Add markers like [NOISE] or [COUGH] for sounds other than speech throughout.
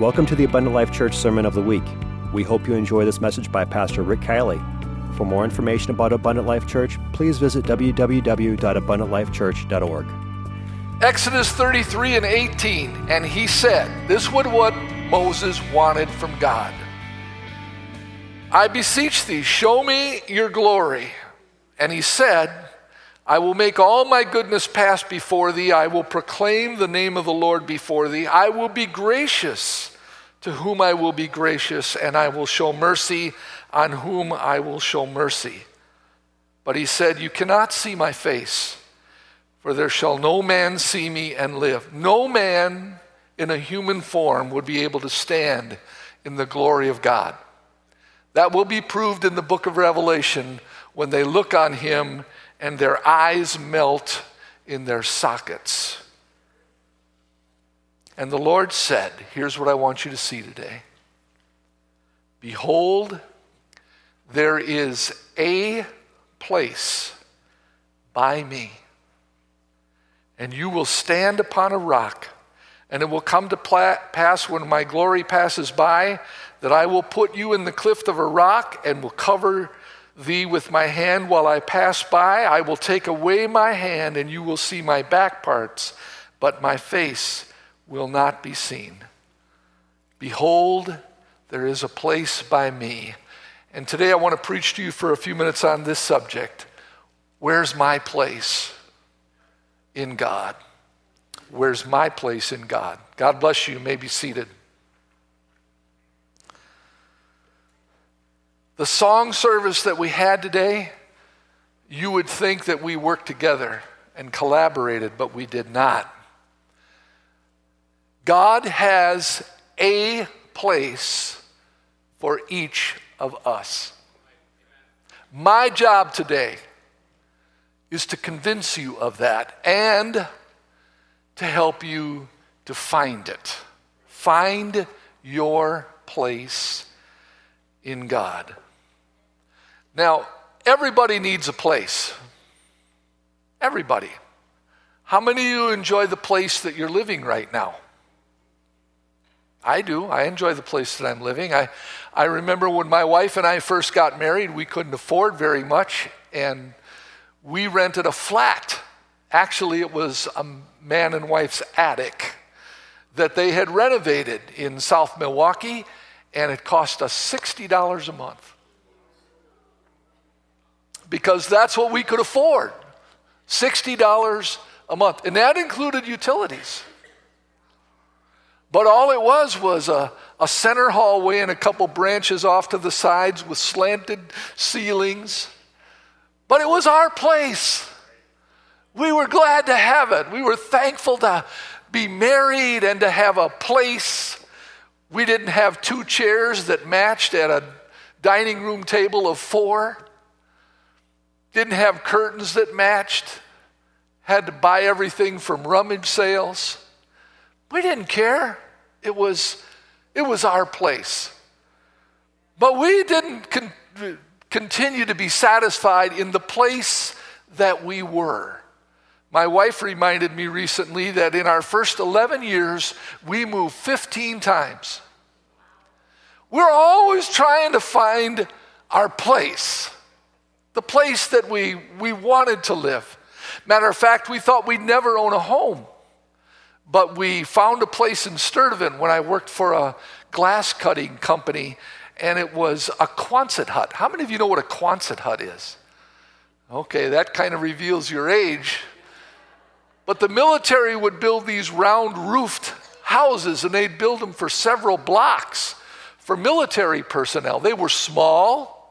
Welcome to the Abundant Life Church Sermon of the Week. We hope you enjoy this message by Pastor Rick Kielley. For more information about Abundant Life Church, please visit www.abundantlifechurch.org. Exodus 33 and 18, and he said, This was what Moses wanted from God. I beseech thee, show me your glory. And he said, I will make all my goodness pass before thee. I will proclaim the name of the Lord before thee. I will be gracious to whom I will be gracious, and I will show mercy on whom I will show mercy. But he said, You cannot see my face, for there shall no man see me and live. No man in a human form would be able to stand in the glory of God. That will be proved in the book of Revelation when they look on him and their eyes melt in their sockets. And the Lord said, Here's what I want you to see today. Behold, there is a place by me, and you will stand upon a rock, and it will come to pass when my glory passes by that I will put you in the cliff of a rock and will cover thee with my hand while I pass by. I will take away my hand, and you will see my back parts, but my face will not be seen. Behold, there is a place by me. And today I want to preach to you for a few minutes on this subject. Where's my place in God? Where's my place in God? God bless you. You may be seated. The song service that we had today, you would think that we worked together and collaborated, but we did not. God has a place for each of us. My job today is to convince you of that and to help you to find it. Find your place in God. Now, everybody needs a place. Everybody. How many of you enjoy the place that you're living right now? I do. I enjoy the place that I'm living. I, I remember when my wife and I first got married, we couldn't afford very much, and we rented a flat. Actually, it was a man and wife's attic that they had renovated in South Milwaukee, and it cost us $60 a month because that's what we could afford $60 a month. And that included utilities. But all it was was a, a center hallway and a couple branches off to the sides with slanted ceilings. But it was our place. We were glad to have it. We were thankful to be married and to have a place. We didn't have two chairs that matched at a dining room table of four didn't have curtains that matched, had to buy everything from rummage sales. We didn't care. It was, it was our place. But we didn't con- continue to be satisfied in the place that we were. My wife reminded me recently that in our first 11 years, we moved 15 times. We're always trying to find our place the place that we, we wanted to live. Matter of fact, we thought we'd never own a home, but we found a place in Sturtevant when I worked for a glass cutting company, and it was a Quonset hut. How many of you know what a Quonset hut is? Okay, that kind of reveals your age. But the military would build these round roofed houses, and they'd build them for several blocks for military personnel. They were small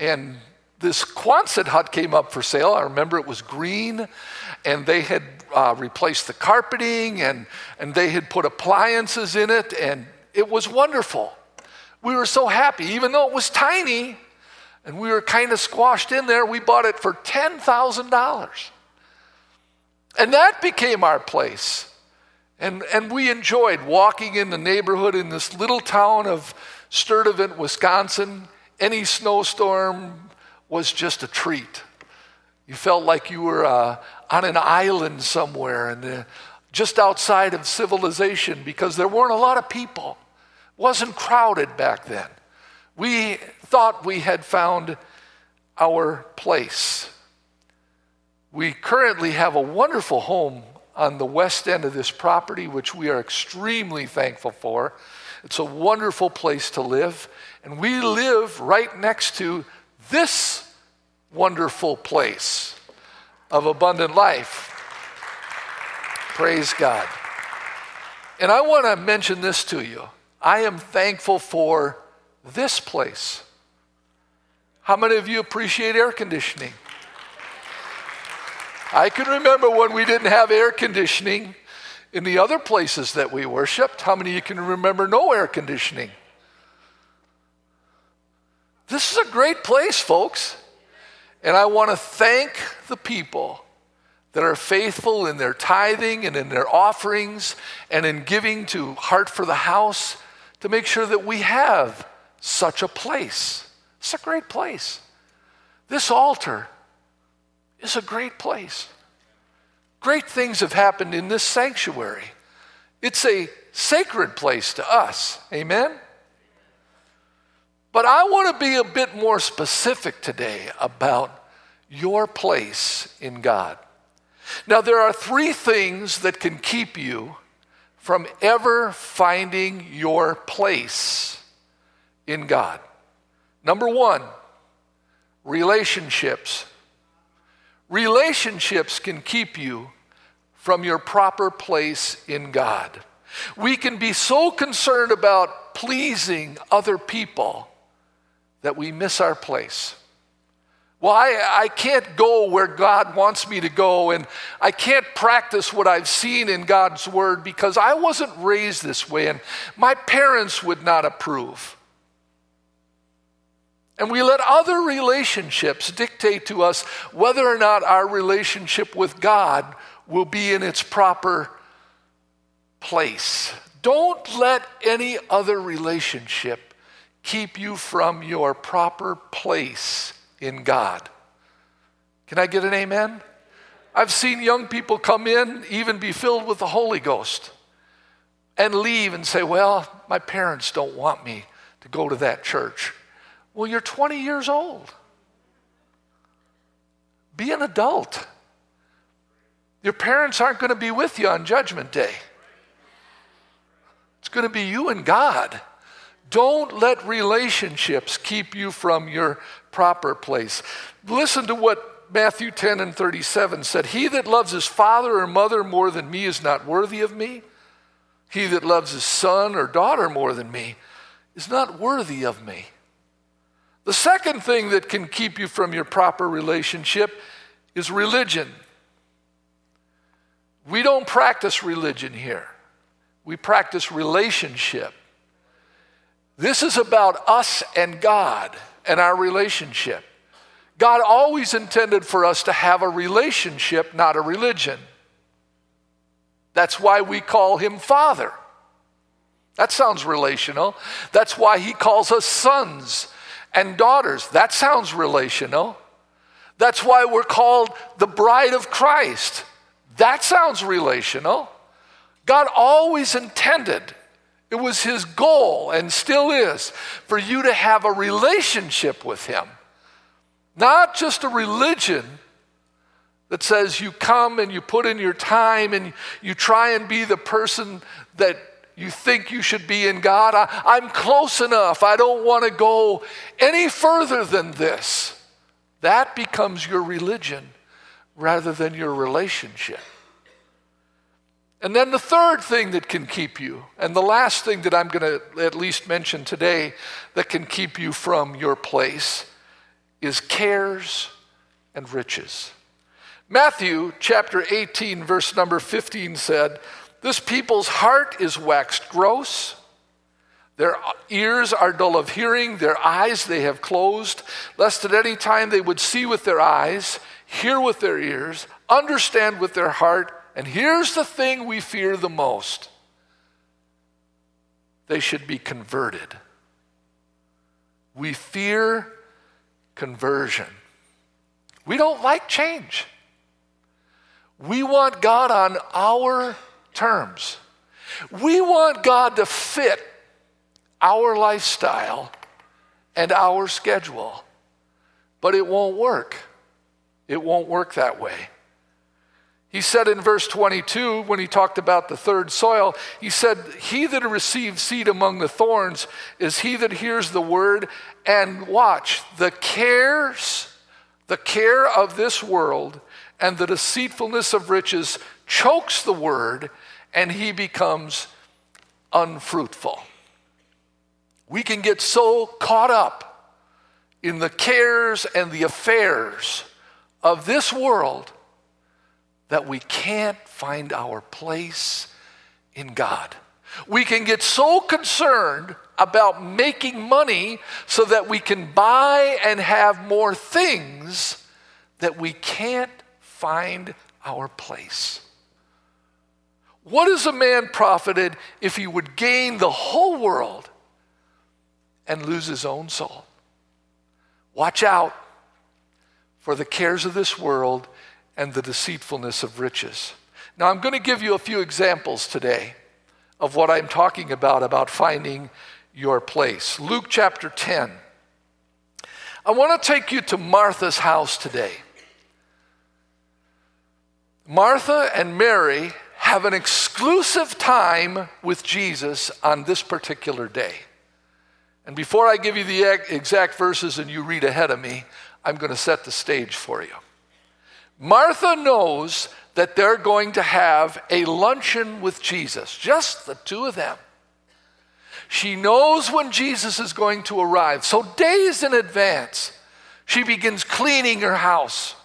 and this Quonset hut came up for sale. I remember it was green, and they had uh, replaced the carpeting and, and they had put appliances in it, and it was wonderful. We were so happy, even though it was tiny and we were kind of squashed in there, we bought it for $10,000. And that became our place. And, and we enjoyed walking in the neighborhood in this little town of Sturtevant, Wisconsin. Any snowstorm, was just a treat. You felt like you were uh, on an island somewhere and uh, just outside of civilization because there weren't a lot of people. It wasn't crowded back then. We thought we had found our place. We currently have a wonderful home on the west end of this property, which we are extremely thankful for. It's a wonderful place to live. And we live right next to this wonderful place of abundant life. Praise God. And I want to mention this to you. I am thankful for this place. How many of you appreciate air conditioning? I can remember when we didn't have air conditioning in the other places that we worshiped. How many of you can remember no air conditioning? This is a great place, folks. And I want to thank the people that are faithful in their tithing and in their offerings and in giving to Heart for the House to make sure that we have such a place. It's a great place. This altar is a great place. Great things have happened in this sanctuary. It's a sacred place to us. Amen? But I want to be a bit more specific today about your place in God. Now, there are three things that can keep you from ever finding your place in God. Number one, relationships. Relationships can keep you from your proper place in God. We can be so concerned about pleasing other people that we miss our place. Well, I, I can't go where God wants me to go, and I can't practice what I've seen in God's Word because I wasn't raised this way, and my parents would not approve. And we let other relationships dictate to us whether or not our relationship with God will be in its proper place. Don't let any other relationship keep you from your proper place in God. Can I get an amen? I've seen young people come in, even be filled with the Holy Ghost, and leave and say, Well, my parents don't want me to go to that church. Well, you're 20 years old. Be an adult. Your parents aren't going to be with you on Judgment Day. It's going to be you and God. Don't let relationships keep you from your proper place. Listen to what Matthew 10 and 37 said He that loves his father or mother more than me is not worthy of me. He that loves his son or daughter more than me is not worthy of me. The second thing that can keep you from your proper relationship is religion. We don't practice religion here, we practice relationship. This is about us and God and our relationship. God always intended for us to have a relationship, not a religion. That's why we call him Father. That sounds relational. That's why he calls us sons and daughters. That sounds relational. That's why we're called the bride of Christ. That sounds relational. God always intended it was his goal and still is for you to have a relationship with him, not just a religion that says you come and you put in your time and you try and be the person that you think you should be in God. I, am close enough. I don't want to go any further than this. That becomes your religion rather than your relationship. And then the third thing that can keep you, and the last thing that I'm going to at least mention today that can keep you from your place, is cares and riches. Matthew chapter 18, verse number 15 said, This people's heart is waxed gross. Their ears are dull of hearing, their eyes they have closed, lest at any time they would see with their eyes, hear with their ears, understand with their heart and here's the thing we fear the most they should be converted. We fear conversion. We don't like change. We want God on our terms. We want God to fit our lifestyle and our schedule. But it won't work. It won't work that way. He said in verse 22, when he talked about the third soil, he said, He that receives seed among the thorns is he that hears the word and watch the cares, the care of this world and the deceitfulness of riches chokes the word and he becomes unfruitful. We can get so caught up in the cares and the affairs of this world that we can't find our place in God. We can get so concerned about making money so that we can buy and have more things that we can't find our place. What is a man profited if he would gain the whole world and lose his own soul? Watch out for the cares of this world and the deceitfulness of riches. Now, I'm going to give you a few examples today of what I'm talking about, about finding your place. Luke chapter 10. I want to take you to Martha's house today. Martha and Mary have an exclusive time with Jesus on this particular day. And before I give you the exact verses and you read ahead of me, I'm going to set the stage for you. Martha knows that they're going to have a luncheon with Jesus, just the two of them. She knows when Jesus is going to arrive. So, days in advance, she begins cleaning her house,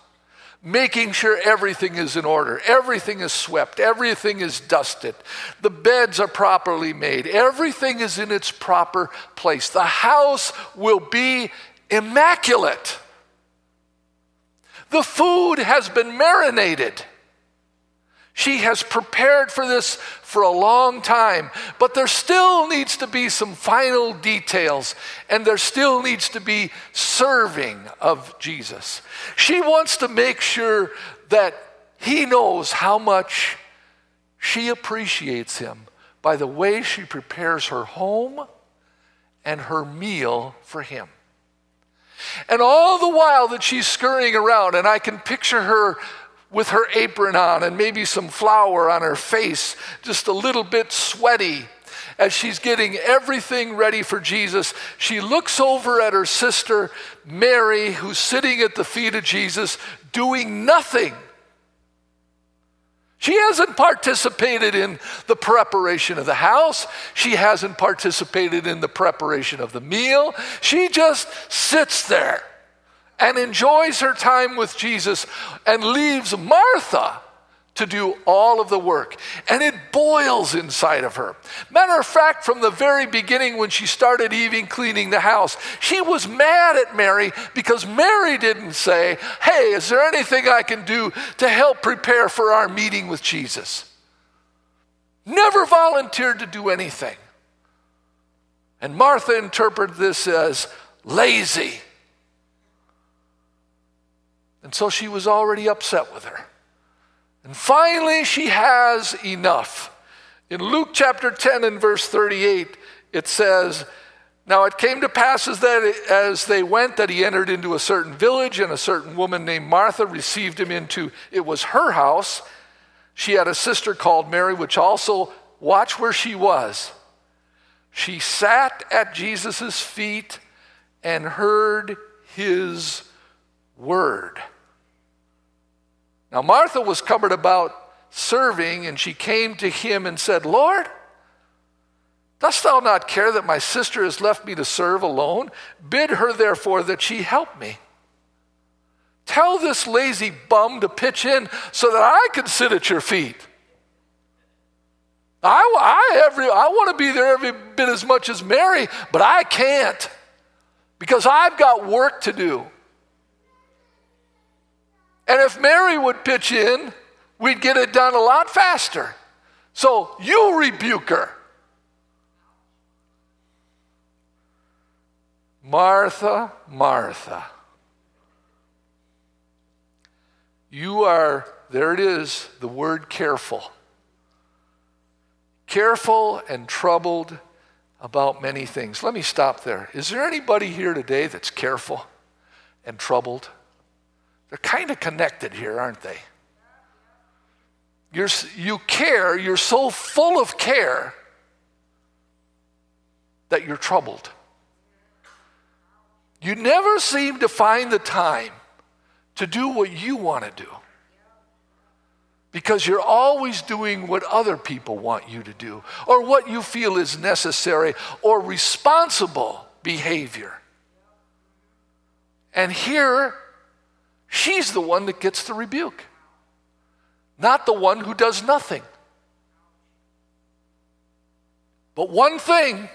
making sure everything is in order, everything is swept, everything is dusted, the beds are properly made, everything is in its proper place. The house will be immaculate. The food has been marinated. She has prepared for this for a long time, but there still needs to be some final details, and there still needs to be serving of Jesus. She wants to make sure that he knows how much she appreciates him by the way she prepares her home and her meal for him. And all the while that she's scurrying around, and I can picture her with her apron on and maybe some flour on her face, just a little bit sweaty. As she's getting everything ready for Jesus, she looks over at her sister, Mary, who's sitting at the feet of Jesus, doing nothing she hasn't participated in the preparation of the house. She hasn't participated in the preparation of the meal. She just sits there and enjoys her time with Jesus and leaves Martha to do all of the work. And it boils inside of her. Matter of fact, from the very beginning, when she started even cleaning the house, she was mad at Mary because Mary didn't say, Hey, is there anything I can do to help prepare for our meeting with Jesus? Never volunteered to do anything. And Martha interpreted this as lazy. And so she was already upset with her. And finally, she has enough. In Luke chapter 10 and verse 38, it says, Now it came to pass as, that, as they went that he entered into a certain village, and a certain woman named Martha received him into, it was her house. She had a sister called Mary, which also, watch where she was. She sat at Jesus' feet and heard his word. Now, Martha was covered about serving, and she came to him and said, Lord, dost thou not care that my sister has left me to serve alone? Bid her, therefore, that she help me. Tell this lazy bum to pitch in so that I can sit at your feet. I, I, every, I want to be there every bit as much as Mary, but I can't because I've got work to do. And if Mary would pitch in, we'd get it done a lot faster. So you rebuke her. Martha, Martha. You are, there it is, the word careful. Careful and troubled about many things. Let me stop there. Is there anybody here today that's careful and troubled? They're kind of connected here, aren't they? You're, you care, you're so full of care that you're troubled. You never seem to find the time to do what you want to do because you're always doing what other people want you to do or what you feel is necessary or responsible behavior. And here, she's the one that gets the rebuke, not the one who does nothing. But one thing,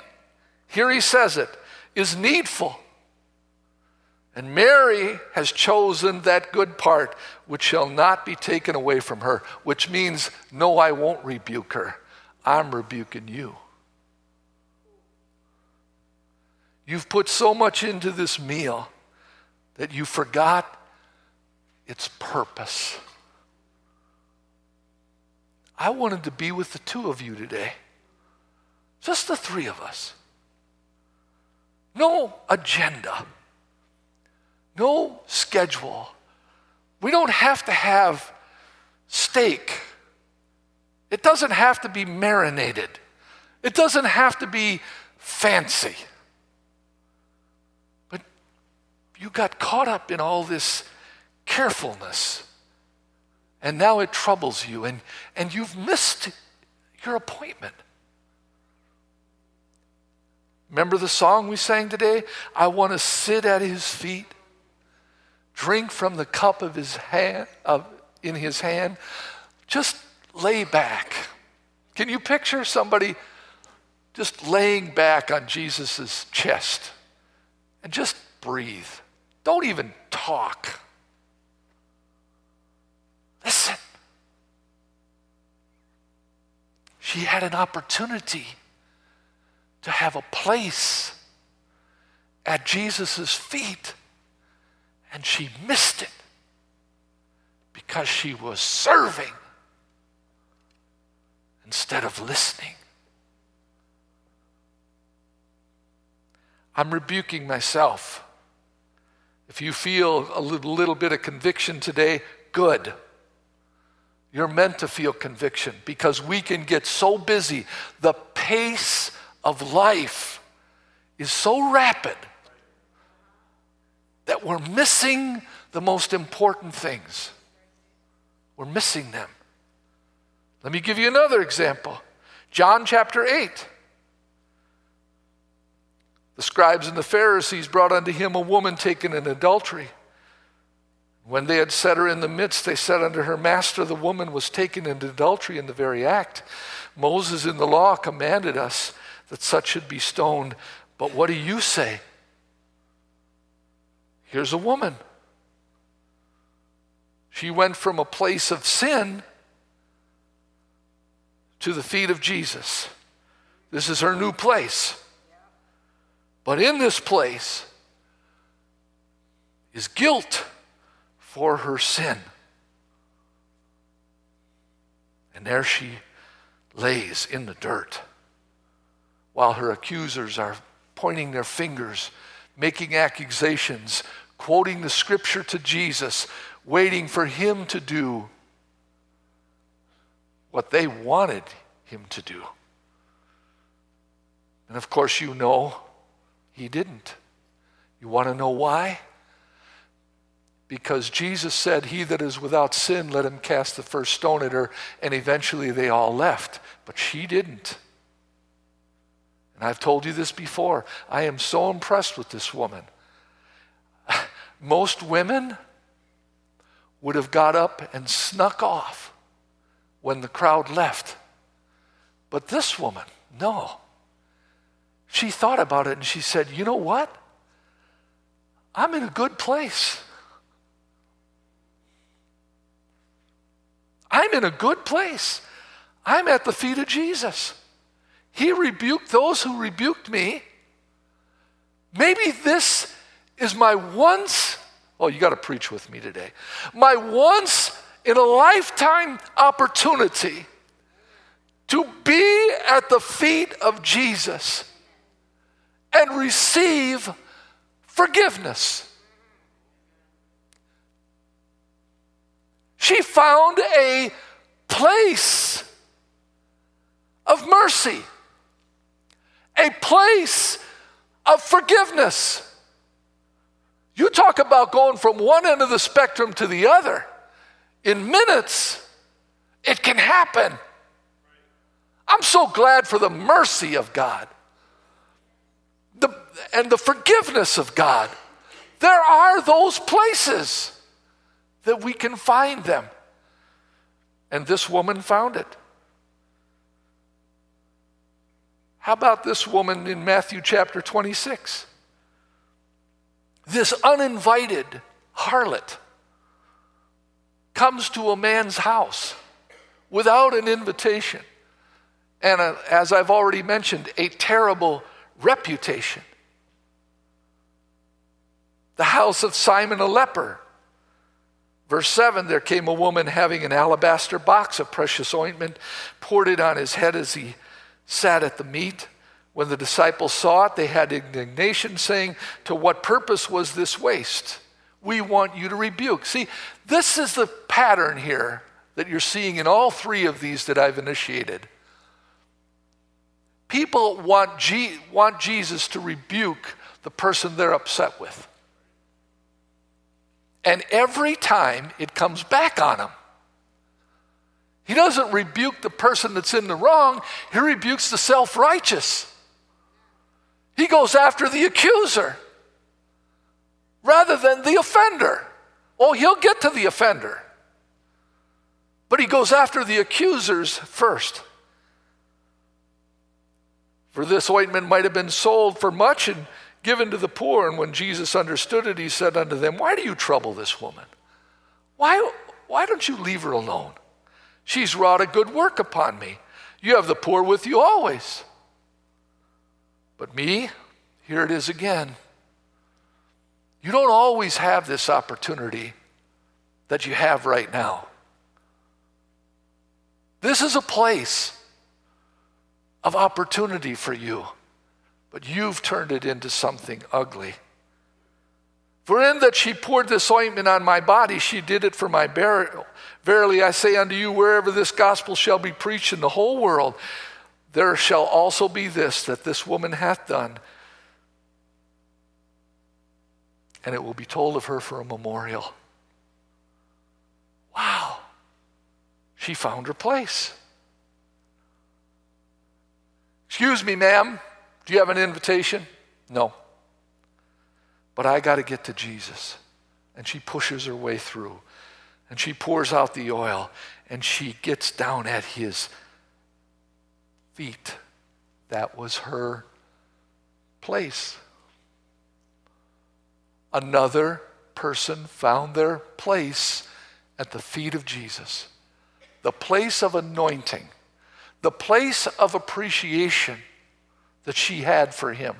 here he says it, is needful. And Mary has chosen that good part which shall not be taken away from her, which means, no, I won't rebuke her. I'm rebuking you. You've put so much into this meal that you forgot its purpose. I wanted to be with the two of you today, just the three of us. No agenda no schedule. We don't have to have steak. It doesn't have to be marinated. It doesn't have to be fancy. But you got caught up in all this carefulness, and now it troubles you, and, and you've missed your appointment. Remember the song we sang today? I want to sit at his feet drink from the cup of his hand, of, in his hand, just lay back. Can you picture somebody just laying back on Jesus' chest and just breathe? Don't even talk. Listen. She had an opportunity to have a place at Jesus' feet and she missed it because she was serving instead of listening. I'm rebuking myself. If you feel a little, little, bit of conviction today, good. You're meant to feel conviction because we can get so busy. The pace of life is so rapid that we're missing the most important things. We're missing them. Let me give you another example John chapter 8. The scribes and the Pharisees brought unto him a woman taken in adultery. When they had set her in the midst, they said unto her, Master, the woman was taken in adultery in the very act. Moses in the law commanded us that such should be stoned. But what do you say? Here's a woman. She went from a place of sin to the feet of Jesus. This is her new place. But in this place is guilt for her sin. And there she lays in the dirt while her accusers are pointing their fingers, making accusations, quoting the scripture to Jesus, waiting for him to do what they wanted him to do. And of course, you know he didn't. You want to know why? Because Jesus said, He that is without sin, let him cast the first stone at her. And eventually they all left. But she didn't. And I've told you this before. I am so impressed with this woman. [LAUGHS] Most women would have got up and snuck off when the crowd left. But this woman, no. She thought about it and she said, You know what? I'm in a good place. I'm in a good place. I'm at the feet of Jesus. He rebuked those who rebuked me. Maybe this is my once, oh, you got to preach with me today, my once in a lifetime opportunity to be at the feet of Jesus and receive forgiveness. She found a place of mercy, a place of forgiveness. You talk about going from one end of the spectrum to the other. In minutes, it can happen. I'm so glad for the mercy of God the, and the forgiveness of God. There are those places that we can find them. And this woman found it. How about this woman in Matthew chapter 26? This uninvited harlot comes to a man's house without an invitation. And a, as I've already mentioned, a terrible reputation. The house of Simon a leper. Verse 7 there came a woman having an alabaster box of precious ointment, poured it on his head as he sat at the meat. When the disciples saw it, they had indignation, saying, To what purpose was this waste? We want you to rebuke. See, this is the pattern here that you're seeing in all three of these that I've initiated. People want, G- want Jesus to rebuke the person they're upset with. And every time it comes back on him. He doesn't rebuke the person that's in the wrong, he rebukes the self righteous. He goes after the accuser rather than the offender. Oh, he'll get to the offender, but he goes after the accusers first. For this ointment might have been sold for much and given to the poor. And when Jesus understood it, he said unto them, Why do you trouble this woman? Why, why don't you leave her alone? She's wrought a good work upon me. You have the poor with you always. But me, here it is again. You don't always have this opportunity that you have right now. This is a place of opportunity for you, but you've turned it into something ugly. For in that she poured this ointment on my body, she did it for my burial. Verily I say unto you, wherever this gospel shall be preached in the whole world, there shall also be this that this woman hath done. And it will be told of her for a memorial. Wow. She found her place. Excuse me, ma'am. Do you have an invitation? No. But I got to get to Jesus. And she pushes her way through. And she pours out the oil. And she gets down at his feet. That was her place. Another person found their place at the feet of Jesus, the place of anointing, the place of appreciation that she had for him.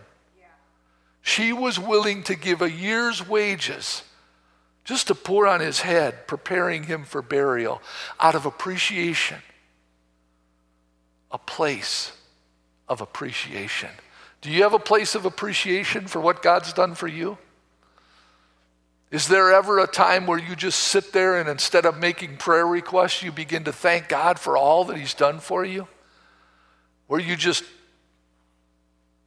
She was willing to give a year's wages just to pour on his head, preparing him for burial out of appreciation a place of appreciation. Do you have a place of appreciation for what God's done for you? Is there ever a time where you just sit there and instead of making prayer requests, you begin to thank God for all that He's done for you? Where you just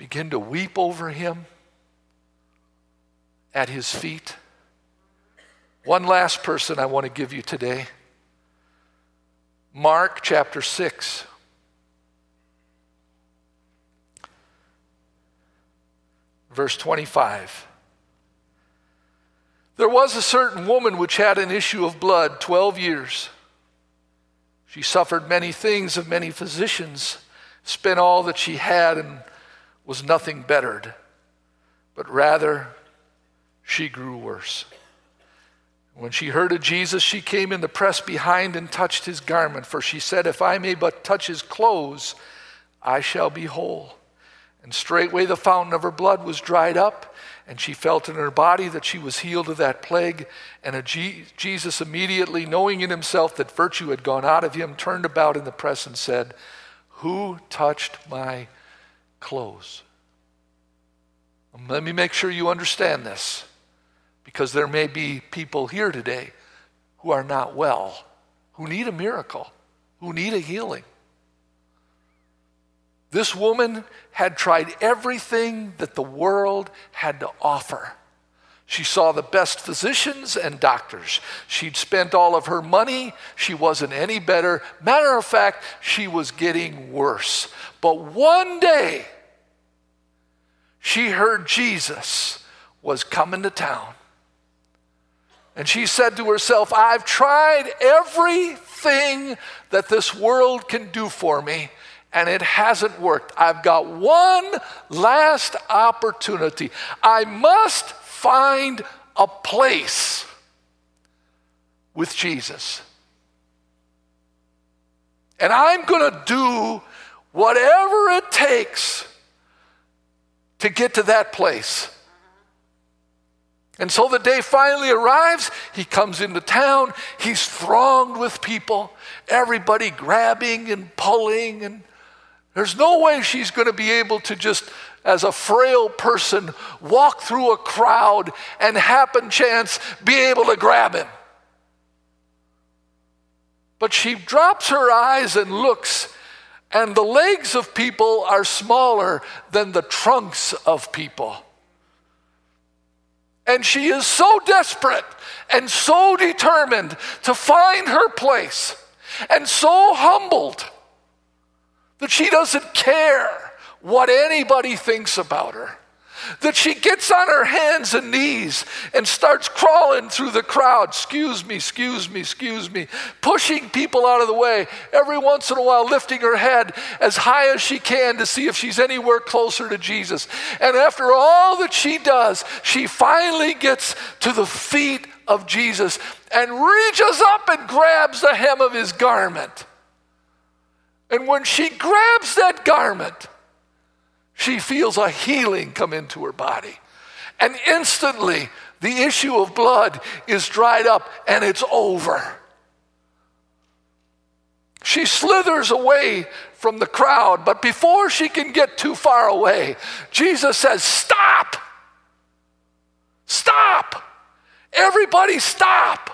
begin to weep over Him at His feet? One last person I want to give you today Mark chapter 6. verse 25. There was a certain woman which had an issue of blood 12 years. She suffered many things of many physicians, spent all that she had, and was nothing bettered, but rather she grew worse. When she heard of Jesus, she came in the press behind and touched his garment, for she said, If I may but touch his clothes, I shall be whole. And straightway the fountain of her blood was dried up, and she felt in her body that she was healed of that plague. And Jesus, immediately knowing in himself that virtue had gone out of him, turned about in the press and said, Who touched my clothes? Um, let me make sure you understand this because there may be people here today who are not well, who need a miracle, who need a healing. This woman had tried everything that the world had to offer. She saw the best physicians and doctors. She'd spent all of her money. She wasn't any better. Matter of fact, she was getting worse. But one day, she heard Jesus was coming to town. And she said to herself, I've tried everything that this world can do for me, and it hasn't worked. I've got one last opportunity. I must find a place with Jesus. And I'm going to do whatever it takes to get to that place. And so the day finally arrives. He comes into town. He's thronged with people, everybody grabbing and pulling. And there's no way she's going to be able to just as a frail person walk through a crowd and happen chance be able to grab him. But she drops her eyes and looks, and the legs of people are smaller than the trunks of people. And she is so desperate and so determined to find her place and so humbled that she doesn't care what anybody thinks about her. That she gets on her hands and knees and starts crawling through the crowd. Excuse me, excuse me, excuse me. Pushing people out of the way. Every once in a while, lifting her head as high as she can to see if she's anywhere closer to Jesus. And after all that she does, she finally gets to the feet of Jesus and reaches up and grabs the hem of his garment. And when she grabs that garment, she feels a healing come into her body. And instantly, the issue of blood is dried up and it's over. She slithers away from the crowd, but before she can get too far away, Jesus says, Stop! Stop! Everybody stop!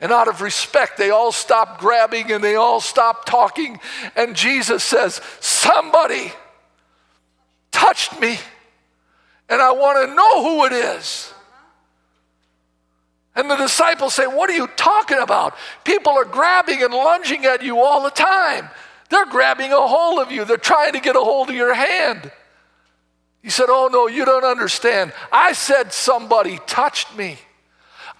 And out of respect, they all stop grabbing and they all stop talking. And Jesus says, Somebody touched me, and I want to know who it is. And the disciples say, What are you talking about? People are grabbing and lunging at you all the time. They're grabbing a hold of you, they're trying to get a hold of your hand. He said, Oh, no, you don't understand. I said somebody touched me.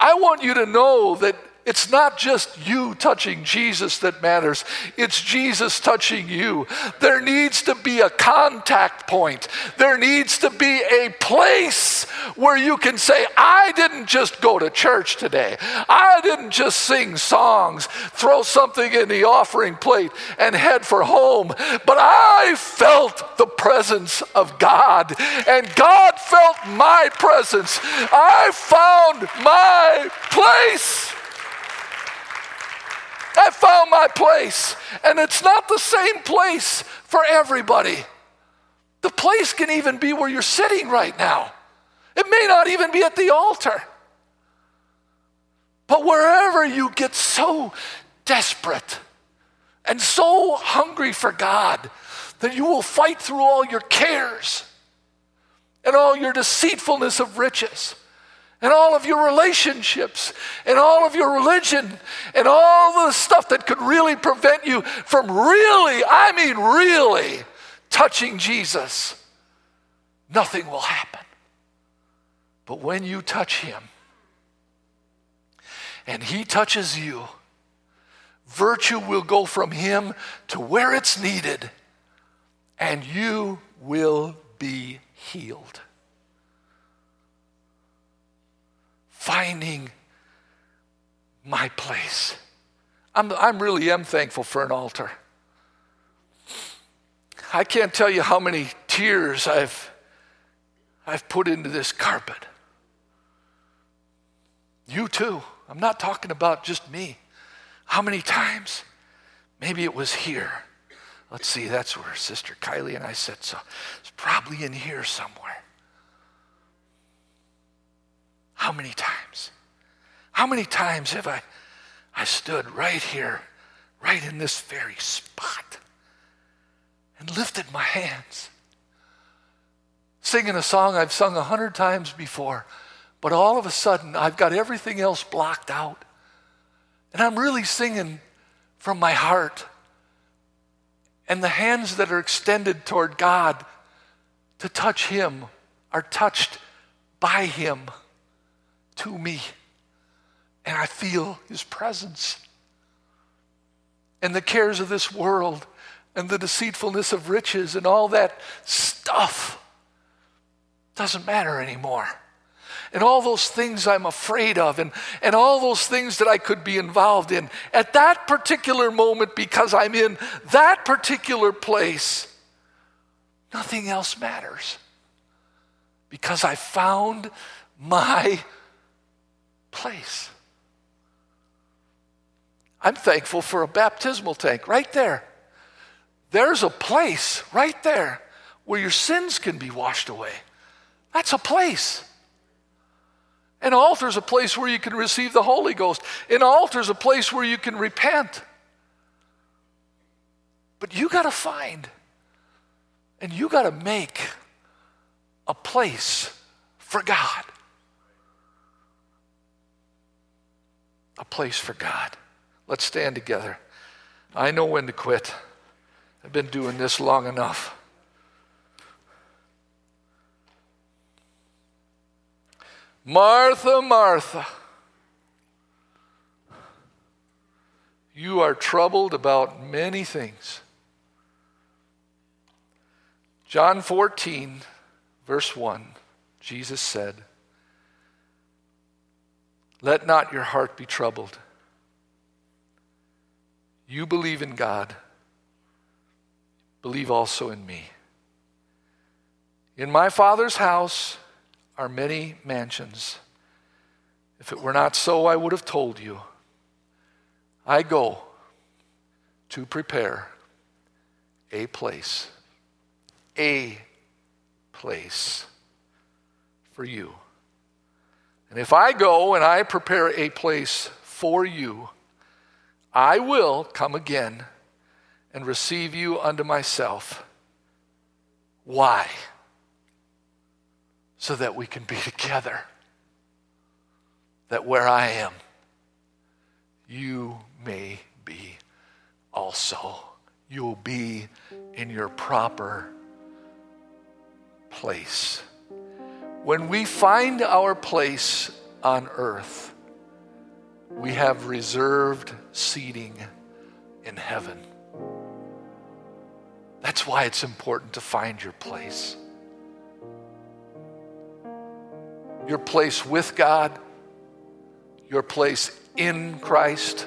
I want you to know that it's not just you touching Jesus that matters, it's Jesus touching you. There needs to be a contact point. There needs to be a place where you can say, I didn't just go to church today. I didn't just sing songs, throw something in the offering plate, and head for home, but I felt the presence of God, and God felt my presence. I found my place. I found my place. And it's not the same place for everybody. The place can even be where you're sitting right now, it may not even be at the altar. But wherever you get so desperate and so hungry for God that you will fight through all your cares and all your deceitfulness of riches and all of your relationships and all of your religion and all the stuff that could really prevent you from really, I mean, really touching Jesus, nothing will happen. But when you touch Him and He touches you, virtue will go from Him to where it's needed, and you will be healed. Finding my place. I'm, I'm really am thankful for an altar. I can't tell you how many tears I've, I've put into this carpet. You too. I'm not talking about just me. How many times? Maybe it was here. Let's see, that's where Sister Kielley and I sit. So it's probably in here somewhere. How many times? How many times have I, I stood right here, right in this very spot, and lifted my hands, singing a song I've sung a hundred times before, but all of a sudden I've got everything else blocked out. And I'm really singing from my heart. And the hands that are extended toward God to touch Him are touched by Him to me. And I feel His presence. And the cares of this world and the deceitfulness of riches and all that stuff doesn't matter anymore and all those things I'm afraid of and, and all those things that I could be involved in at that particular moment because I'm in that particular place, nothing else matters because I found my place. I'm thankful for a baptismal tank right there. There's a place right there where your sins can be washed away. That's a place. An altar is a place where you can receive the Holy Ghost. An altar is a place where you can repent. But you got to find and you got to make a place for God. A place for God. Let's stand together. I know when to quit. I've been doing this long enough. Martha, Martha, you are troubled about many things. John 14, verse 1, Jesus said, Let not your heart be troubled. You believe in God, believe also in me. In my Father's house, are many mansions. If it were not so, I would have told you. I go to prepare a place, a place for you. And if I go and I prepare a place for you, I will come again and receive you unto myself. Why? so that we can be together. That where I am, you may be also. You'll be in your proper place. When we find our place on earth, we have reserved seating in heaven. That's why it's important to find your place. your place with God, your place in Christ?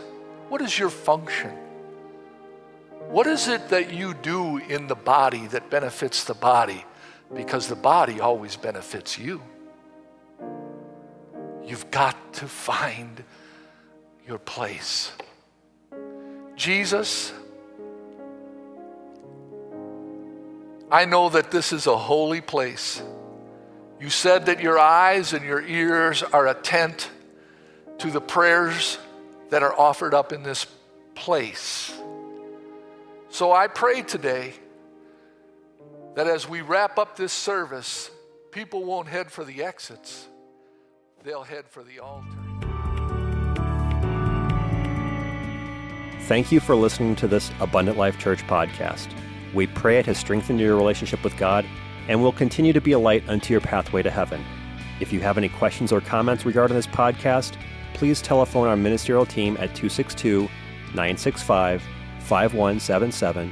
What is your function? What is it that you do in the body that benefits the body? Because the body always benefits you. You've got to find your place. Jesus, I know that this is a holy place. You said that your eyes and your ears are attent to the prayers that are offered up in this place. So I pray today that as we wrap up this service, people won't head for the exits, they'll head for the altar. Thank you for listening to this Abundant Life Church podcast. We pray it has strengthened your relationship with God and will continue to be a light unto your pathway to heaven. If you have any questions or comments regarding this podcast, please telephone our ministerial team at 262 965 5177